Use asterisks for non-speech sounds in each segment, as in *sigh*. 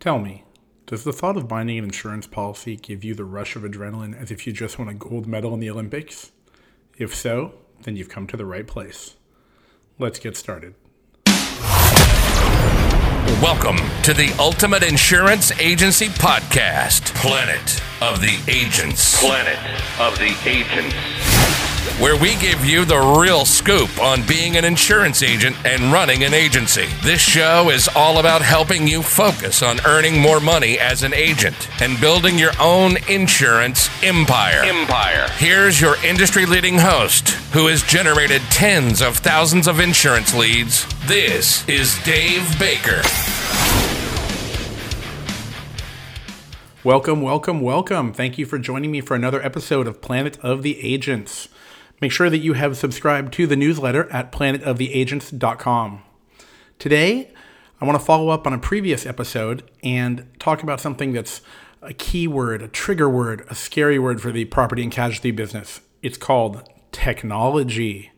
Tell me, does the thought of binding an insurance policy give you the rush of adrenaline as if you just won a gold medal in the Olympics? If so, then you've come to the right place. Let's get started. Welcome to the Ultimate Insurance Agency Podcast, Planet of the Agents. Planet of the Agents where we give you the real scoop on being an insurance agent and running an agency. This show is all about helping you focus on earning more money as an agent and building your own insurance empire. Empire. Here's your industry leading host who has generated tens of thousands of insurance leads. This is Dave Baker. Welcome, welcome, welcome. Thank you for joining me for another episode of Planet of the Agents. Make sure that you have subscribed to the newsletter at planetoftheagents.com. Today, I want to follow up on a previous episode and talk about something that's a key word, a trigger word, a scary word for the property and casualty business. It's called technology.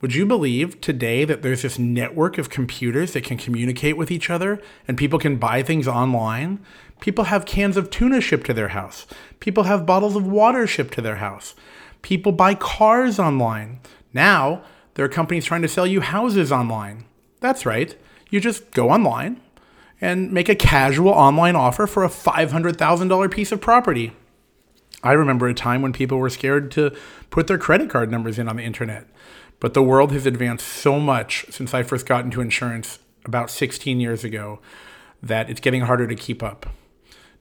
Would you believe today that there's this network of computers that can communicate with each other and people can buy things online? People have cans of tuna shipped to their house. People have bottles of water shipped to their house. People buy cars online. Now, there are companies trying to sell you houses online. That's right. You just go online and make a casual online offer for a $500,000 piece of property. I remember a time when people were scared to put their credit card numbers in on the internet. But the world has advanced so much since I first got into insurance about 16 years ago that it's getting harder to keep up.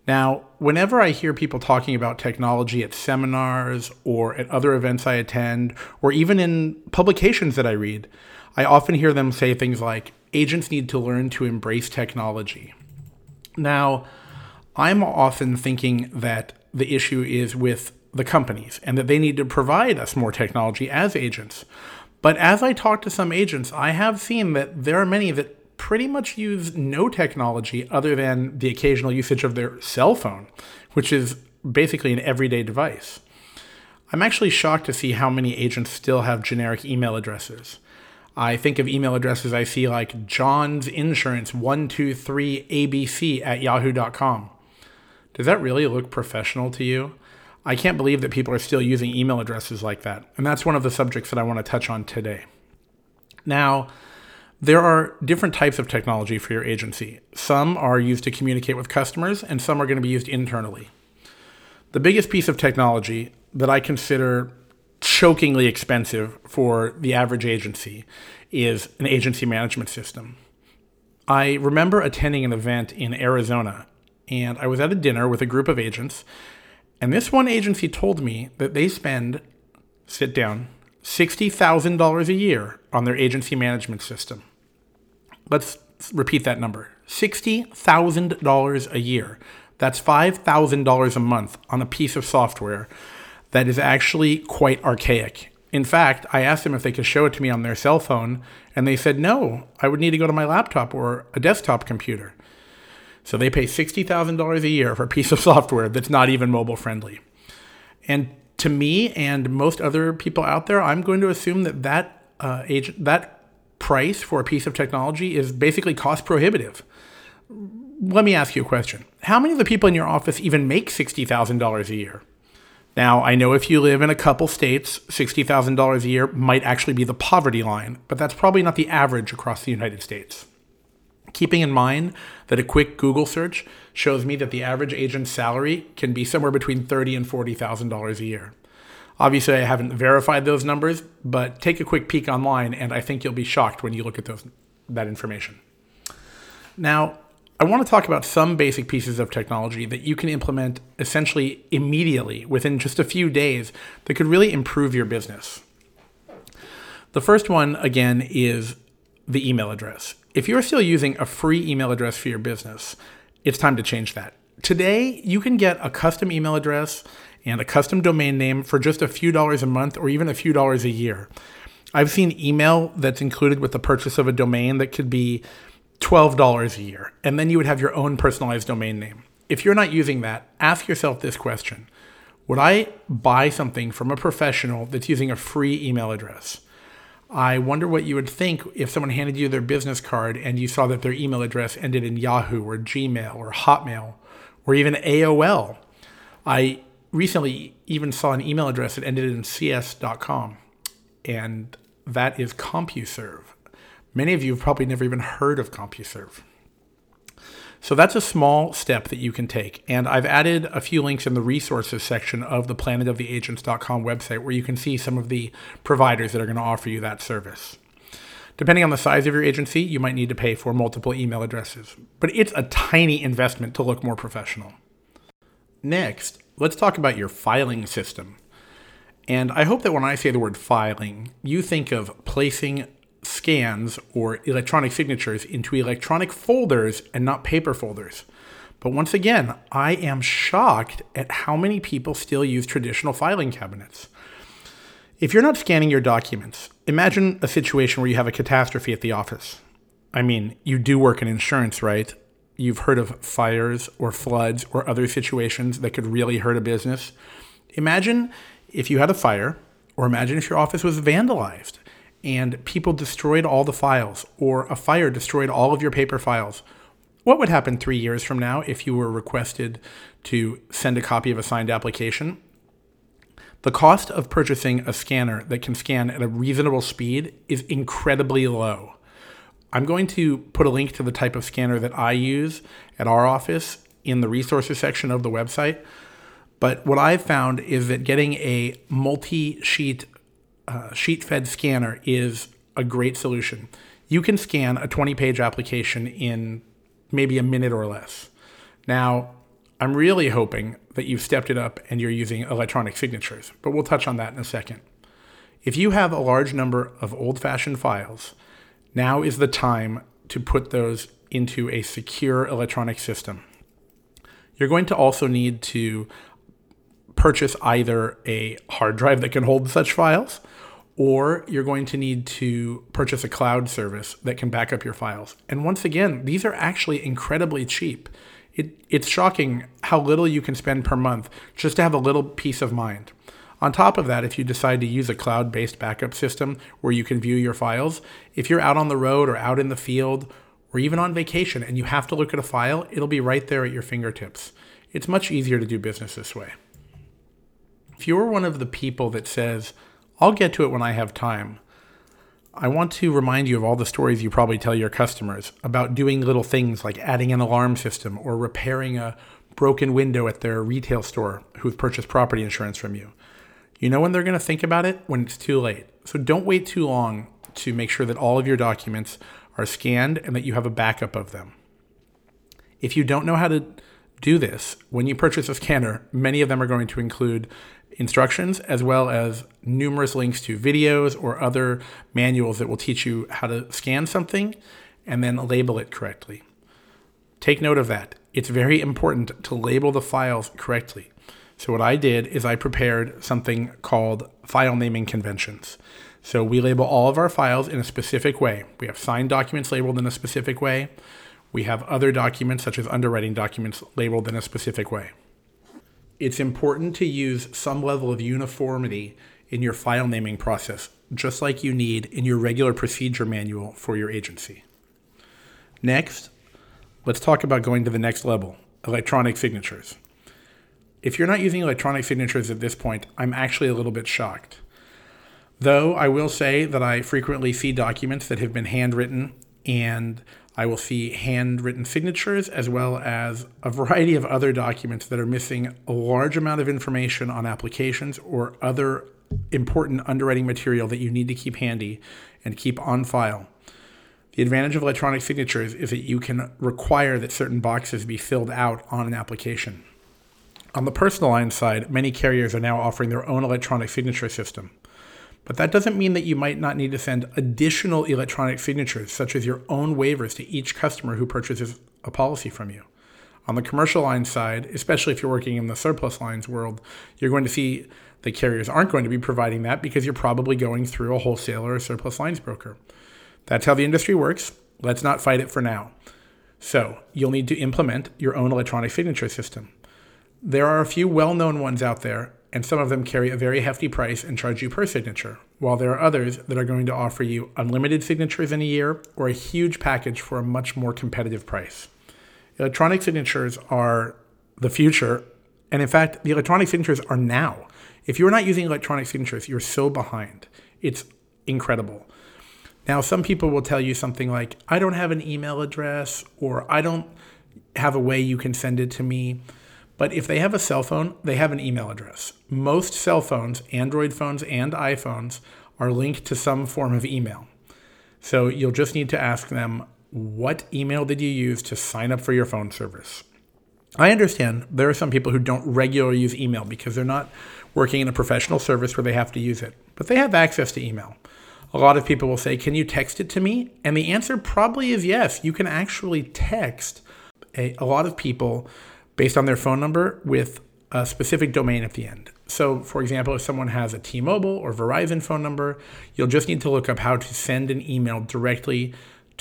Now, whenever I hear people talking about technology at seminars or at other events I attend, or even in publications that I read, I often hear them say things like, agents need to learn to embrace technology. Now, I'm often thinking that the issue is with the companies and that they need to provide us more technology as agents. But as I talk to some agents, I have seen that there are many that pretty much use no technology other than the occasional usage of their cell phone, which is basically an everyday device. I'm actually shocked to see how many agents still have generic email addresses. I think of email addresses I see like John's Insurance 123ABC at yahoo.com. Does that really look professional to you? I can't believe that people are still using email addresses like that. And that's one of the subjects that I want to touch on today. Now, there are different types of technology for your agency. Some are used to communicate with customers, and some are going to be used internally. The biggest piece of technology that I consider chokingly expensive for the average agency is an agency management system. I remember attending an event in Arizona, and I was at a dinner with a group of agents, and this one agency told me that they spend, sit down, $60,000 a year on their agency management system. Let's repeat that number $60,000 a year. That's $5,000 a month on a piece of software that is actually quite archaic. In fact, I asked them if they could show it to me on their cell phone, and they said no, I would need to go to my laptop or a desktop computer. So they pay $60,000 a year for a piece of software that's not even mobile friendly. And to me and most other people out there, I'm going to assume that that uh, agent, that price for a piece of technology is basically cost prohibitive. Let me ask you a question. How many of the people in your office even make $60,000 a year? Now, I know if you live in a couple states, $60,000 a year might actually be the poverty line, but that's probably not the average across the United States. Keeping in mind that a quick Google search shows me that the average agent's salary can be somewhere between $30,000 and $40,000 a year. Obviously, I haven't verified those numbers, but take a quick peek online, and I think you'll be shocked when you look at those, that information. Now, I want to talk about some basic pieces of technology that you can implement essentially immediately within just a few days that could really improve your business. The first one, again, is the email address. If you're still using a free email address for your business, it's time to change that. Today, you can get a custom email address and a custom domain name for just a few dollars a month or even a few dollars a year. I've seen email that's included with the purchase of a domain that could be $12 a year, and then you would have your own personalized domain name. If you're not using that, ask yourself this question Would I buy something from a professional that's using a free email address? I wonder what you would think if someone handed you their business card and you saw that their email address ended in Yahoo or Gmail or Hotmail or even AOL. I recently even saw an email address that ended in cs.com, and that is CompuServe. Many of you have probably never even heard of CompuServe. So that's a small step that you can take. And I've added a few links in the resources section of the planetoftheagents.com website where you can see some of the providers that are going to offer you that service. Depending on the size of your agency, you might need to pay for multiple email addresses, but it's a tiny investment to look more professional. Next, let's talk about your filing system. And I hope that when I say the word filing, you think of placing scans or electronic signatures into electronic folders and not paper folders. But once again, I am shocked at how many people still use traditional filing cabinets. If you're not scanning your documents, imagine a situation where you have a catastrophe at the office. I mean, you do work in insurance, right? You've heard of fires or floods or other situations that could really hurt a business. Imagine if you had a fire, or imagine if your office was vandalized and people destroyed all the files, or a fire destroyed all of your paper files, what would happen three years from now if you were requested to send a copy of a signed application? The cost of purchasing a scanner that can scan at a reasonable speed is incredibly low. I'm going to put a link to the type of scanner that I use at our office in the resources section of the website. But what I've found is that getting a multi sheet uh, sheet fed scanner is a great solution. You can scan a 20 page application in maybe a minute or less. Now, I'm really hoping that you've stepped it up and you're using electronic signatures, but we'll touch on that in a second. If you have a large number of old fashioned files, now is the time to put those into a secure electronic system. You're going to also need to purchase either a hard drive that can hold such files or you're going to need to purchase a cloud service that can back up your files. And once again, these are actually incredibly cheap. It, it's shocking how little you can spend per month just to have a little peace of mind. On top of that, if you decide to use a cloud based backup system where you can view your files, if you're out on the road or out in the field or even on vacation and you have to look at a file, it'll be right there at your fingertips. It's much easier to do business this way. If you're one of the people that says, I'll get to it when I have time. I want to remind you of all the stories you probably tell your customers about doing little things like adding an alarm system or repairing a broken window at their retail store who've purchased property insurance from you. You know when they're going to think about it? When it's too late. So don't wait too long to make sure that all of your documents are scanned and that you have a backup of them. If you don't know how to do this, when you purchase a scanner, many of them are going to include instructions as well as numerous links to videos or other manuals that will teach you how to scan something and then label it correctly. Take note of that. It's very important to label the files correctly. So, what I did is I prepared something called file naming conventions. So, we label all of our files in a specific way. We have signed documents labeled in a specific way. We have other documents, such as underwriting documents, labeled in a specific way it's important to use some level of uniformity in your file naming process, just like you need in your regular procedure manual for your agency. Next, let's talk about going to the next level electronic signatures. If you're not using electronic signatures at this point, I'm actually a little bit shocked. Though I will say that I frequently see documents that have been handwritten and I will see handwritten signatures as well as a variety of other documents that are missing a large amount of information on applications or other important underwriting material that you need to keep handy and keep on file. The advantage of electronic signatures is that you can require that certain boxes be filled out on an application. On the personal line side, many carriers are now offering their own electronic signature system. But that doesn't mean that you might not need to send additional electronic signatures, such as your own waivers, to each customer who purchases a policy from you. On the commercial line side, especially if you're working in the surplus lines world, you're going to see the carriers aren't going to be providing that because you're probably going through a wholesaler or surplus lines broker. That's how the industry works. Let's not fight it for now. So, you'll need to implement your own electronic signature system. There are a few well known ones out there, and some of them carry a very hefty price and charge you per signature. while there are others that are going to offer you unlimited signatures in a year or a huge package for a much more competitive price. Electronic signatures are the future, and in fact, the electronic signatures are now. If you're not using electronic signatures, you're so behind. It's incredible. Now, some people will tell you something like, I don't have an email address, or I don't have a way you can send it to me. But if they have a cell phone, they have an email address. Most cell phones, Android phones and iPhones, are linked to some form of email. So you'll just need to ask them, what email did you use to sign up for your phone service? I understand there are some people who don't regularly use email because they're not working in a professional service where they have to use it, but they have access to email. A lot of people will say, Can you text it to me? And the answer probably is yes. You can actually text a, a lot of people based on their phone number with a specific domain at the end. So, for example, if someone has a T Mobile or Verizon phone number, you'll just need to look up how to send an email directly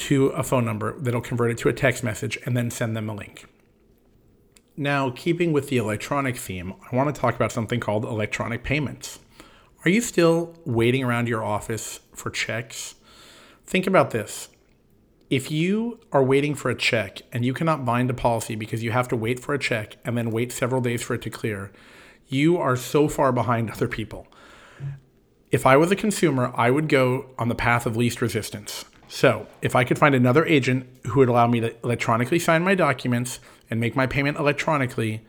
to a phone number that'll convert it to a text message and then send them a link. Now, keeping with the electronic theme, I want to talk about something called electronic payments. Are you still waiting around your office for checks? Think about this. If you are waiting for a check and you cannot bind a policy because you have to wait for a check and then wait several days for it to clear, you are so far behind *laughs* other people. If I was a consumer, I would go on the path of least resistance. So, if I could find another agent who would allow me to electronically sign my documents and make my payment electronically,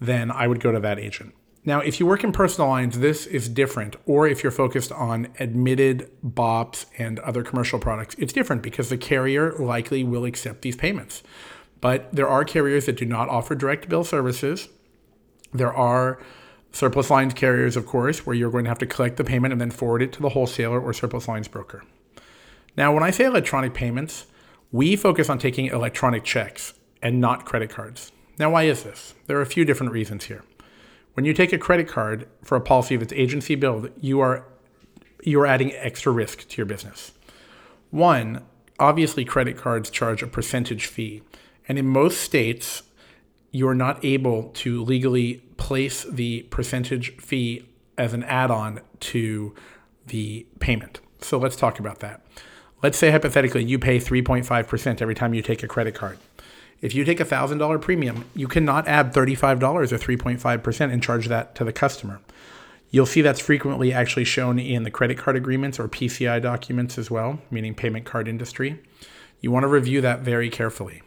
then I would go to that agent. Now, if you work in personal lines, this is different. Or if you're focused on admitted BOPs and other commercial products, it's different because the carrier likely will accept these payments. But there are carriers that do not offer direct bill services. There are surplus lines carriers, of course, where you're going to have to collect the payment and then forward it to the wholesaler or surplus lines broker. Now, when I say electronic payments, we focus on taking electronic checks and not credit cards. Now, why is this? There are a few different reasons here. When you take a credit card for a policy that's agency billed, you are you are adding extra risk to your business. One, obviously credit cards charge a percentage fee, and in most states you are not able to legally place the percentage fee as an add-on to the payment. So let's talk about that. Let's say hypothetically you pay 3.5% every time you take a credit card. If you take a $1,000 premium, you cannot add $35 or 3.5% and charge that to the customer. You'll see that's frequently actually shown in the credit card agreements or PCI documents as well, meaning payment card industry. You want to review that very carefully.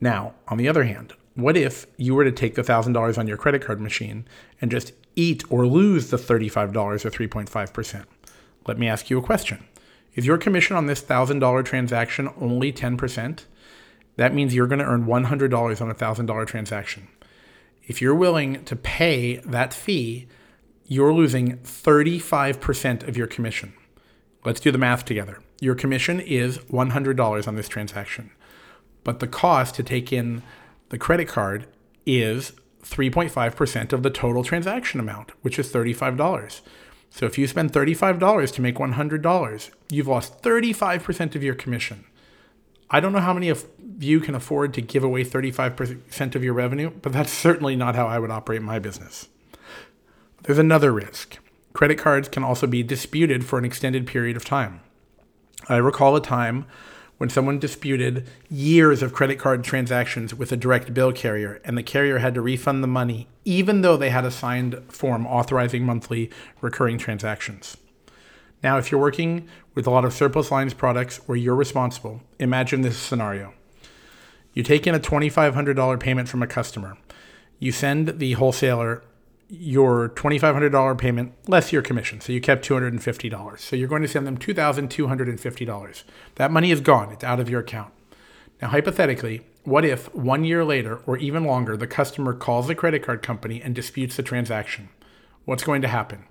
Now, on the other hand, what if you were to take the $1,000 on your credit card machine and just eat or lose the $35 or 3.5%? Let me ask you a question. Is your commission on this $1,000 transaction only 10%? That means you're going to earn $100 on a $1,000 transaction. If you're willing to pay that fee, you're losing 35% of your commission. Let's do the math together. Your commission is $100 on this transaction, but the cost to take in the credit card is 3.5% of the total transaction amount, which is $35. So if you spend $35 to make $100, you've lost 35% of your commission. I don't know how many of you can afford to give away 35% of your revenue, but that's certainly not how I would operate my business. There's another risk. Credit cards can also be disputed for an extended period of time. I recall a time when someone disputed years of credit card transactions with a direct bill carrier, and the carrier had to refund the money, even though they had a signed form authorizing monthly recurring transactions. Now, if you're working with a lot of surplus lines products where you're responsible, imagine this scenario. You take in a $2,500 payment from a customer. You send the wholesaler your $2,500 payment less your commission. So you kept $250. So you're going to send them $2,250. That money is gone, it's out of your account. Now, hypothetically, what if one year later or even longer, the customer calls the credit card company and disputes the transaction? What's going to happen?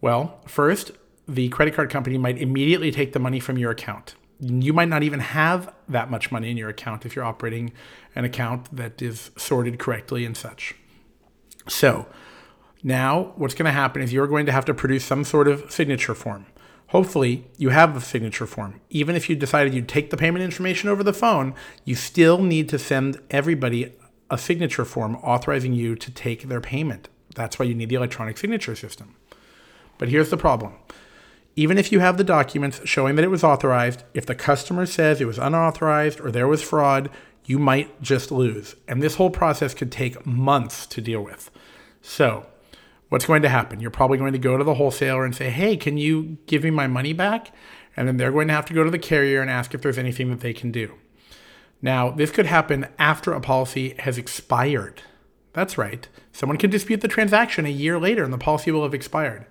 Well, first, the credit card company might immediately take the money from your account. You might not even have that much money in your account if you're operating an account that is sorted correctly and such. So, now what's going to happen is you're going to have to produce some sort of signature form. Hopefully, you have a signature form. Even if you decided you'd take the payment information over the phone, you still need to send everybody a signature form authorizing you to take their payment. That's why you need the electronic signature system. But here's the problem. Even if you have the documents showing that it was authorized, if the customer says it was unauthorized or there was fraud, you might just lose. And this whole process could take months to deal with. So, what's going to happen? You're probably going to go to the wholesaler and say, hey, can you give me my money back? And then they're going to have to go to the carrier and ask if there's anything that they can do. Now, this could happen after a policy has expired. That's right. Someone can dispute the transaction a year later and the policy will have expired.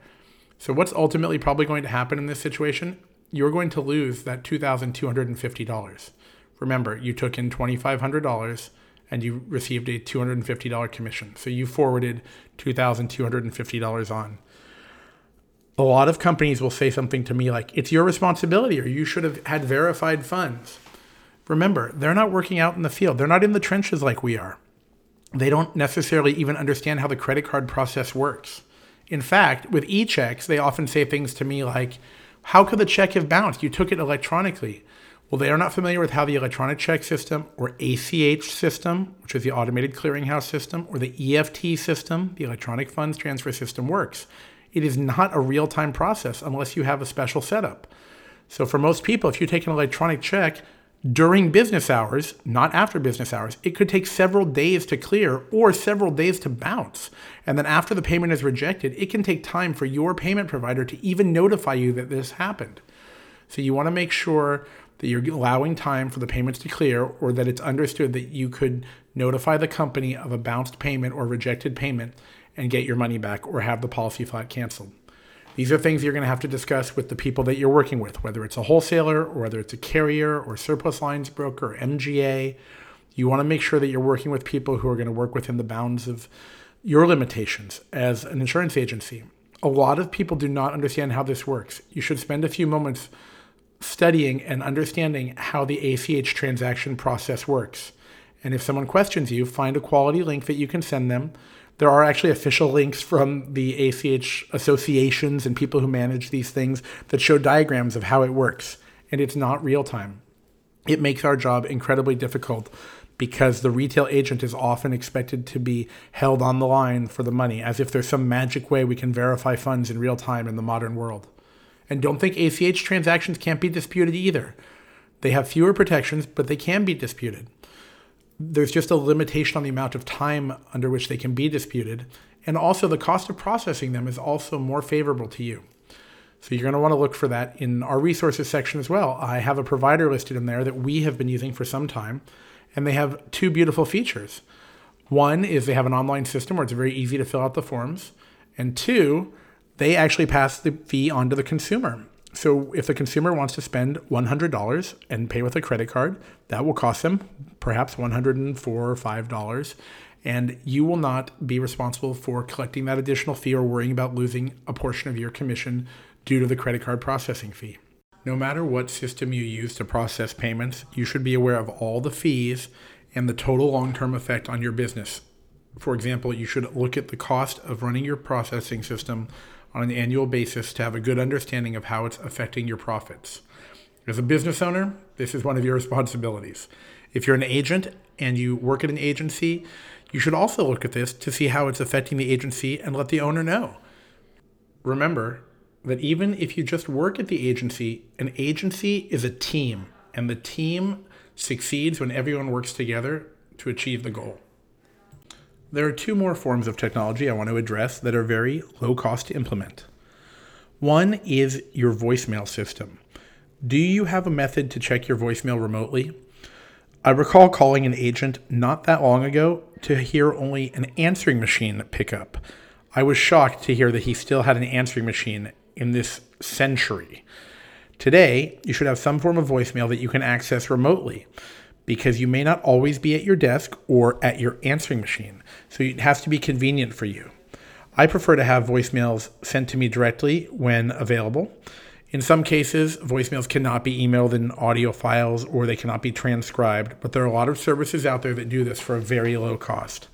So, what's ultimately probably going to happen in this situation? You're going to lose that $2,250. Remember, you took in $2,500 and you received a $250 commission. So, you forwarded $2,250 on. A lot of companies will say something to me like, it's your responsibility or you should have had verified funds. Remember, they're not working out in the field, they're not in the trenches like we are. They don't necessarily even understand how the credit card process works. In fact, with e checks, they often say things to me like, How could the check have bounced? You took it electronically. Well, they are not familiar with how the electronic check system or ACH system, which is the automated clearinghouse system, or the EFT system, the electronic funds transfer system, works. It is not a real time process unless you have a special setup. So, for most people, if you take an electronic check during business hours, not after business hours, it could take several days to clear or several days to bounce. And then, after the payment is rejected, it can take time for your payment provider to even notify you that this happened. So, you want to make sure that you're allowing time for the payments to clear or that it's understood that you could notify the company of a bounced payment or rejected payment and get your money back or have the policy flat canceled. These are things you're going to have to discuss with the people that you're working with, whether it's a wholesaler or whether it's a carrier or surplus lines broker or MGA. You want to make sure that you're working with people who are going to work within the bounds of your limitations as an insurance agency. A lot of people do not understand how this works. You should spend a few moments studying and understanding how the ACH transaction process works. And if someone questions you, find a quality link that you can send them there are actually official links from the ACH associations and people who manage these things that show diagrams of how it works. And it's not real time. It makes our job incredibly difficult because the retail agent is often expected to be held on the line for the money, as if there's some magic way we can verify funds in real time in the modern world. And don't think ACH transactions can't be disputed either. They have fewer protections, but they can be disputed there's just a limitation on the amount of time under which they can be disputed. And also, the cost of processing them is also more favorable to you. So, you're going to want to look for that in our resources section as well. I have a provider listed in there that we have been using for some time, and they have two beautiful features. One is they have an online system where it's very easy to fill out the forms, and two, they actually pass the fee on to the consumer. So if the consumer wants to spend $100 and pay with a credit card, that will cost them perhaps 104 or $5. And you will not be responsible for collecting that additional fee or worrying about losing a portion of your commission due to the credit card processing fee. No matter what system you use to process payments, you should be aware of all the fees and the total long term effect on your business. For example, you should look at the cost of running your processing system on an annual basis to have a good understanding of how it's affecting your profits. As a business owner, this is one of your responsibilities. If you're an agent and you work at an agency, you should also look at this to see how it's affecting the agency and let the owner know. Remember that even if you just work at the agency, an agency is a team, and the team succeeds when everyone works together to achieve the goal. There are two more forms of technology I want to address that are very low cost to implement. One is your voicemail system. Do you have a method to check your voicemail remotely? I recall calling an agent not that long ago to hear only an answering machine pick up. I was shocked to hear that he still had an answering machine in this century. Today, you should have some form of voicemail that you can access remotely because you may not always be at your desk or at your answering machine. So it has to be convenient for you. I prefer to have voicemails sent to me directly when available. In some cases, voicemails cannot be emailed in audio files or they cannot be transcribed, but there are a lot of services out there that do this for a very low cost.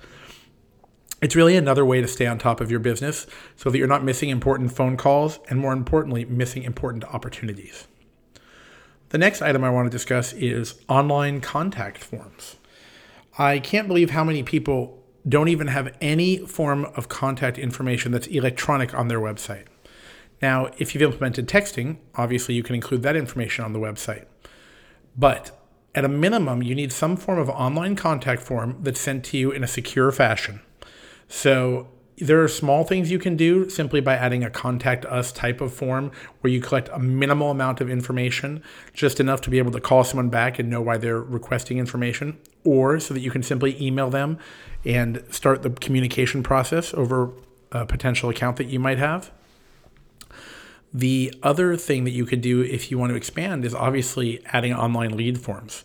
It's really another way to stay on top of your business so that you're not missing important phone calls and, more importantly, missing important opportunities. The next item I want to discuss is online contact forms. I can't believe how many people don't even have any form of contact information that's electronic on their website. Now, if you've implemented texting, obviously you can include that information on the website. But at a minimum, you need some form of online contact form that's sent to you in a secure fashion. So there are small things you can do simply by adding a contact us type of form where you collect a minimal amount of information, just enough to be able to call someone back and know why they're requesting information, or so that you can simply email them and start the communication process over a potential account that you might have. The other thing that you could do if you want to expand is obviously adding online lead forms.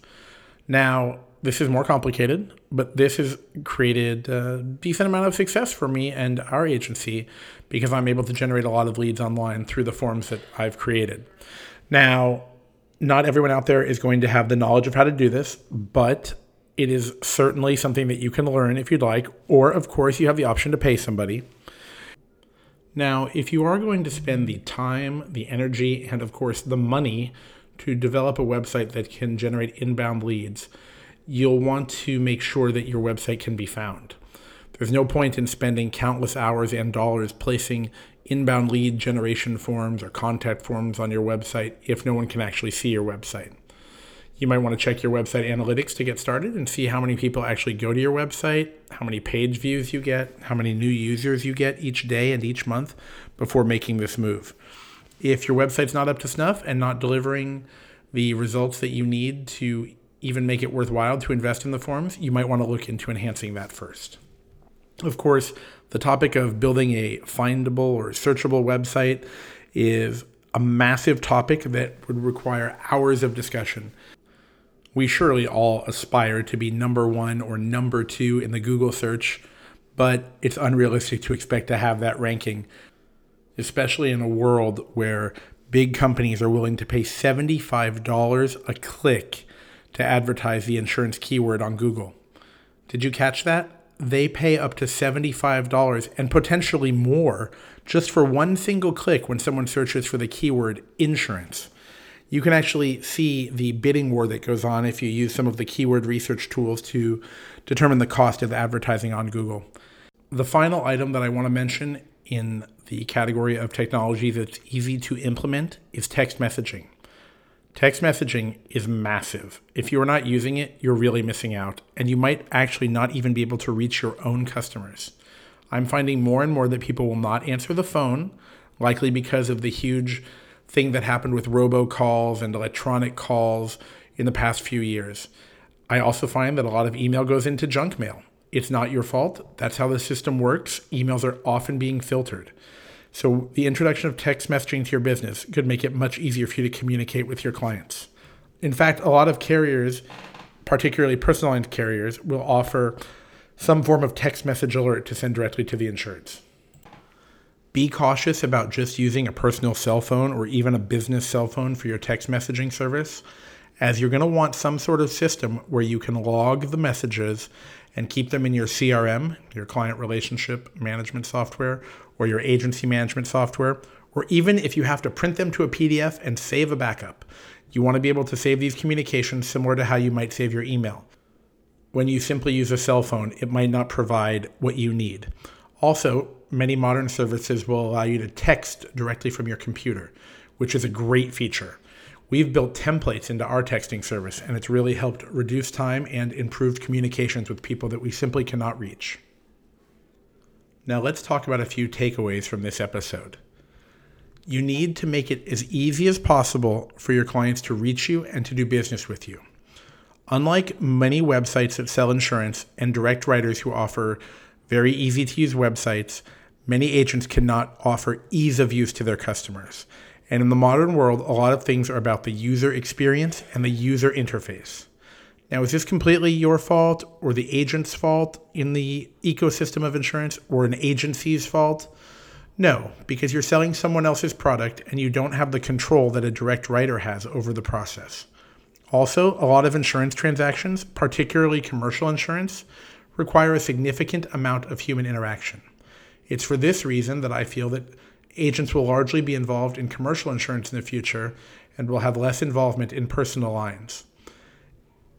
Now, this is more complicated, but this has created a decent amount of success for me and our agency because I'm able to generate a lot of leads online through the forms that I've created. Now, not everyone out there is going to have the knowledge of how to do this, but it is certainly something that you can learn if you'd like, or of course, you have the option to pay somebody. Now, if you are going to spend the time, the energy, and of course the money to develop a website that can generate inbound leads, you'll want to make sure that your website can be found. There's no point in spending countless hours and dollars placing inbound lead generation forms or contact forms on your website if no one can actually see your website. You might want to check your website analytics to get started and see how many people actually go to your website, how many page views you get, how many new users you get each day and each month before making this move. If your website's not up to snuff and not delivering the results that you need to even make it worthwhile to invest in the forms, you might want to look into enhancing that first. Of course, the topic of building a findable or searchable website is a massive topic that would require hours of discussion. We surely all aspire to be number one or number two in the Google search, but it's unrealistic to expect to have that ranking, especially in a world where big companies are willing to pay $75 a click to advertise the insurance keyword on Google. Did you catch that? They pay up to $75 and potentially more just for one single click when someone searches for the keyword insurance. You can actually see the bidding war that goes on if you use some of the keyword research tools to determine the cost of advertising on Google. The final item that I want to mention in the category of technology that's easy to implement is text messaging. Text messaging is massive. If you are not using it, you're really missing out, and you might actually not even be able to reach your own customers. I'm finding more and more that people will not answer the phone, likely because of the huge thing that happened with robocalls and electronic calls in the past few years. I also find that a lot of email goes into junk mail. It's not your fault. That's how the system works. Emails are often being filtered. So, the introduction of text messaging to your business could make it much easier for you to communicate with your clients. In fact, a lot of carriers, particularly personal line carriers, will offer some form of text message alert to send directly to the insureds. Be cautious about just using a personal cell phone or even a business cell phone for your text messaging service, as you're going to want some sort of system where you can log the messages and keep them in your CRM, your client relationship management software, or your agency management software, or even if you have to print them to a PDF and save a backup. You want to be able to save these communications similar to how you might save your email. When you simply use a cell phone, it might not provide what you need. Also, many modern services will allow you to text directly from your computer, which is a great feature. We've built templates into our texting service, and it's really helped reduce time and improved communications with people that we simply cannot reach. Now, let's talk about a few takeaways from this episode. You need to make it as easy as possible for your clients to reach you and to do business with you. Unlike many websites that sell insurance and direct writers who offer very easy to use websites, many agents cannot offer ease of use to their customers. And in the modern world, a lot of things are about the user experience and the user interface. Now, is this completely your fault or the agent's fault in the ecosystem of insurance or an agency's fault? No, because you're selling someone else's product and you don't have the control that a direct writer has over the process. Also, a lot of insurance transactions, particularly commercial insurance, require a significant amount of human interaction. It's for this reason that I feel that agents will largely be involved in commercial insurance in the future and will have less involvement in personal lines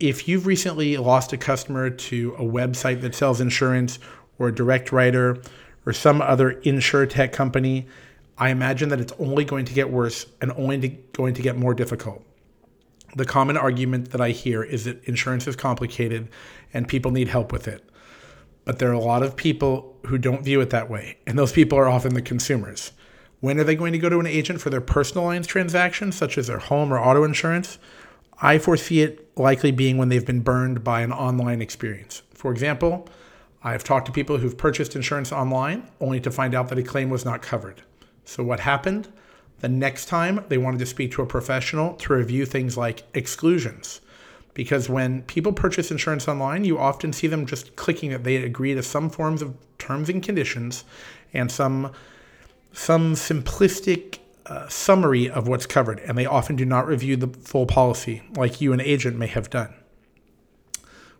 if you've recently lost a customer to a website that sells insurance or a direct writer or some other insure tech company, I imagine that it's only going to get worse and only to, going to get more difficult. The common argument that I hear is that insurance is complicated and people need help with it. But there are a lot of people who don't view it that way, and those people are often the consumers. When are they going to go to an agent for their personal lines transactions, such as their home or auto insurance? I foresee it likely being when they've been burned by an online experience. For example, I've talked to people who've purchased insurance online only to find out that a claim was not covered. So, what happened? The next time they wanted to speak to a professional to review things like exclusions. Because when people purchase insurance online, you often see them just clicking that they agree to some forms of terms and conditions and some some simplistic uh, summary of what's covered, and they often do not review the full policy, like you, an agent, may have done.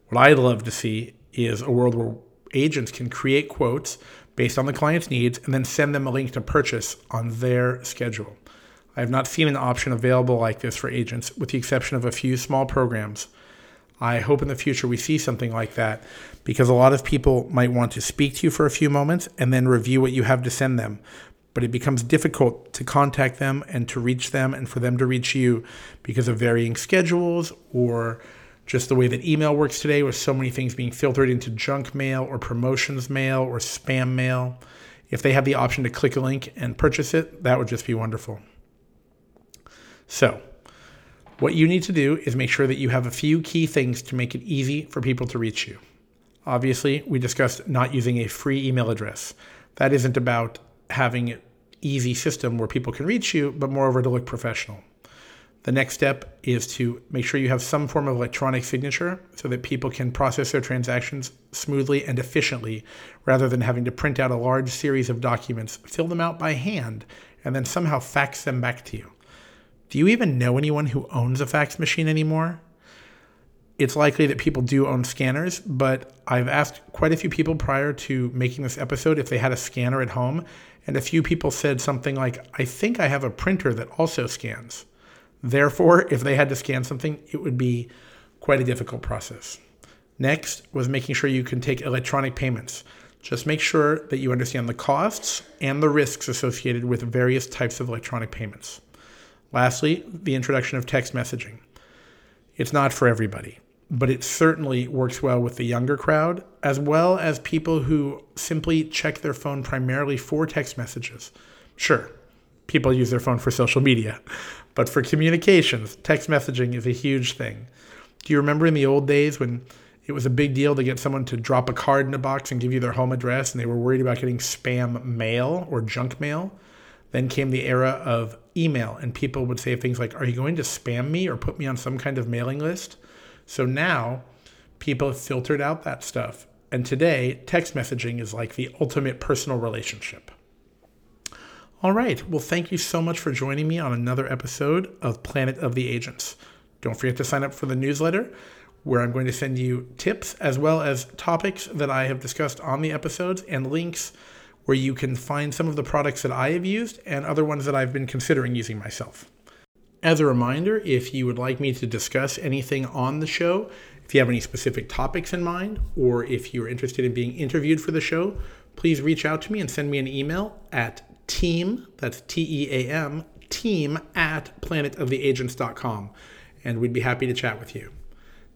What I'd love to see is a world where agents can create quotes based on the client's needs and then send them a link to purchase on their schedule. I have not seen an option available like this for agents, with the exception of a few small programs. I hope in the future we see something like that because a lot of people might want to speak to you for a few moments and then review what you have to send them. But it becomes difficult to contact them and to reach them and for them to reach you because of varying schedules or just the way that email works today with so many things being filtered into junk mail or promotions mail or spam mail. If they have the option to click a link and purchase it, that would just be wonderful. So, what you need to do is make sure that you have a few key things to make it easy for people to reach you. Obviously, we discussed not using a free email address. That isn't about having an easy system where people can reach you, but moreover to look professional. The next step is to make sure you have some form of electronic signature so that people can process their transactions smoothly and efficiently rather than having to print out a large series of documents, fill them out by hand, and then somehow fax them back to you. Do you even know anyone who owns a fax machine anymore? It's likely that people do own scanners, but I've asked quite a few people prior to making this episode if they had a scanner at home, and a few people said something like, I think I have a printer that also scans. Therefore, if they had to scan something, it would be quite a difficult process. Next was making sure you can take electronic payments. Just make sure that you understand the costs and the risks associated with various types of electronic payments. Lastly, the introduction of text messaging. It's not for everybody, but it certainly works well with the younger crowd, as well as people who simply check their phone primarily for text messages. Sure, people use their phone for social media, but for communications, text messaging is a huge thing. Do you remember in the old days when it was a big deal to get someone to drop a card in a box and give you their home address and they were worried about getting spam mail or junk mail? Then came the era of email, and people would say things like, Are you going to spam me or put me on some kind of mailing list? So now people have filtered out that stuff. And today, text messaging is like the ultimate personal relationship. All right. Well, thank you so much for joining me on another episode of Planet of the Agents. Don't forget to sign up for the newsletter where I'm going to send you tips as well as topics that I have discussed on the episodes and links where you can find some of the products that I have used and other ones that I've been considering using myself. As a reminder, if you would like me to discuss anything on the show, if you have any specific topics in mind, or if you're interested in being interviewed for the show, please reach out to me and send me an email at team, that's T E A M, team at planetoftheagents.com. And we'd be happy to chat with you.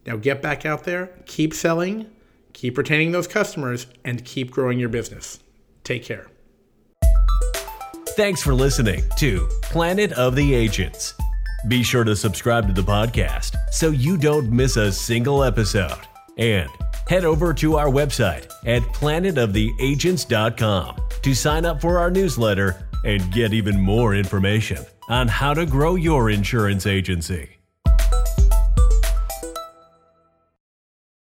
Now get back out there, keep selling, keep retaining those customers, and keep growing your business. Take care. Thanks for listening to Planet of the Agents. Be sure to subscribe to the podcast so you don't miss a single episode. And head over to our website at planetoftheagents.com to sign up for our newsletter and get even more information on how to grow your insurance agency.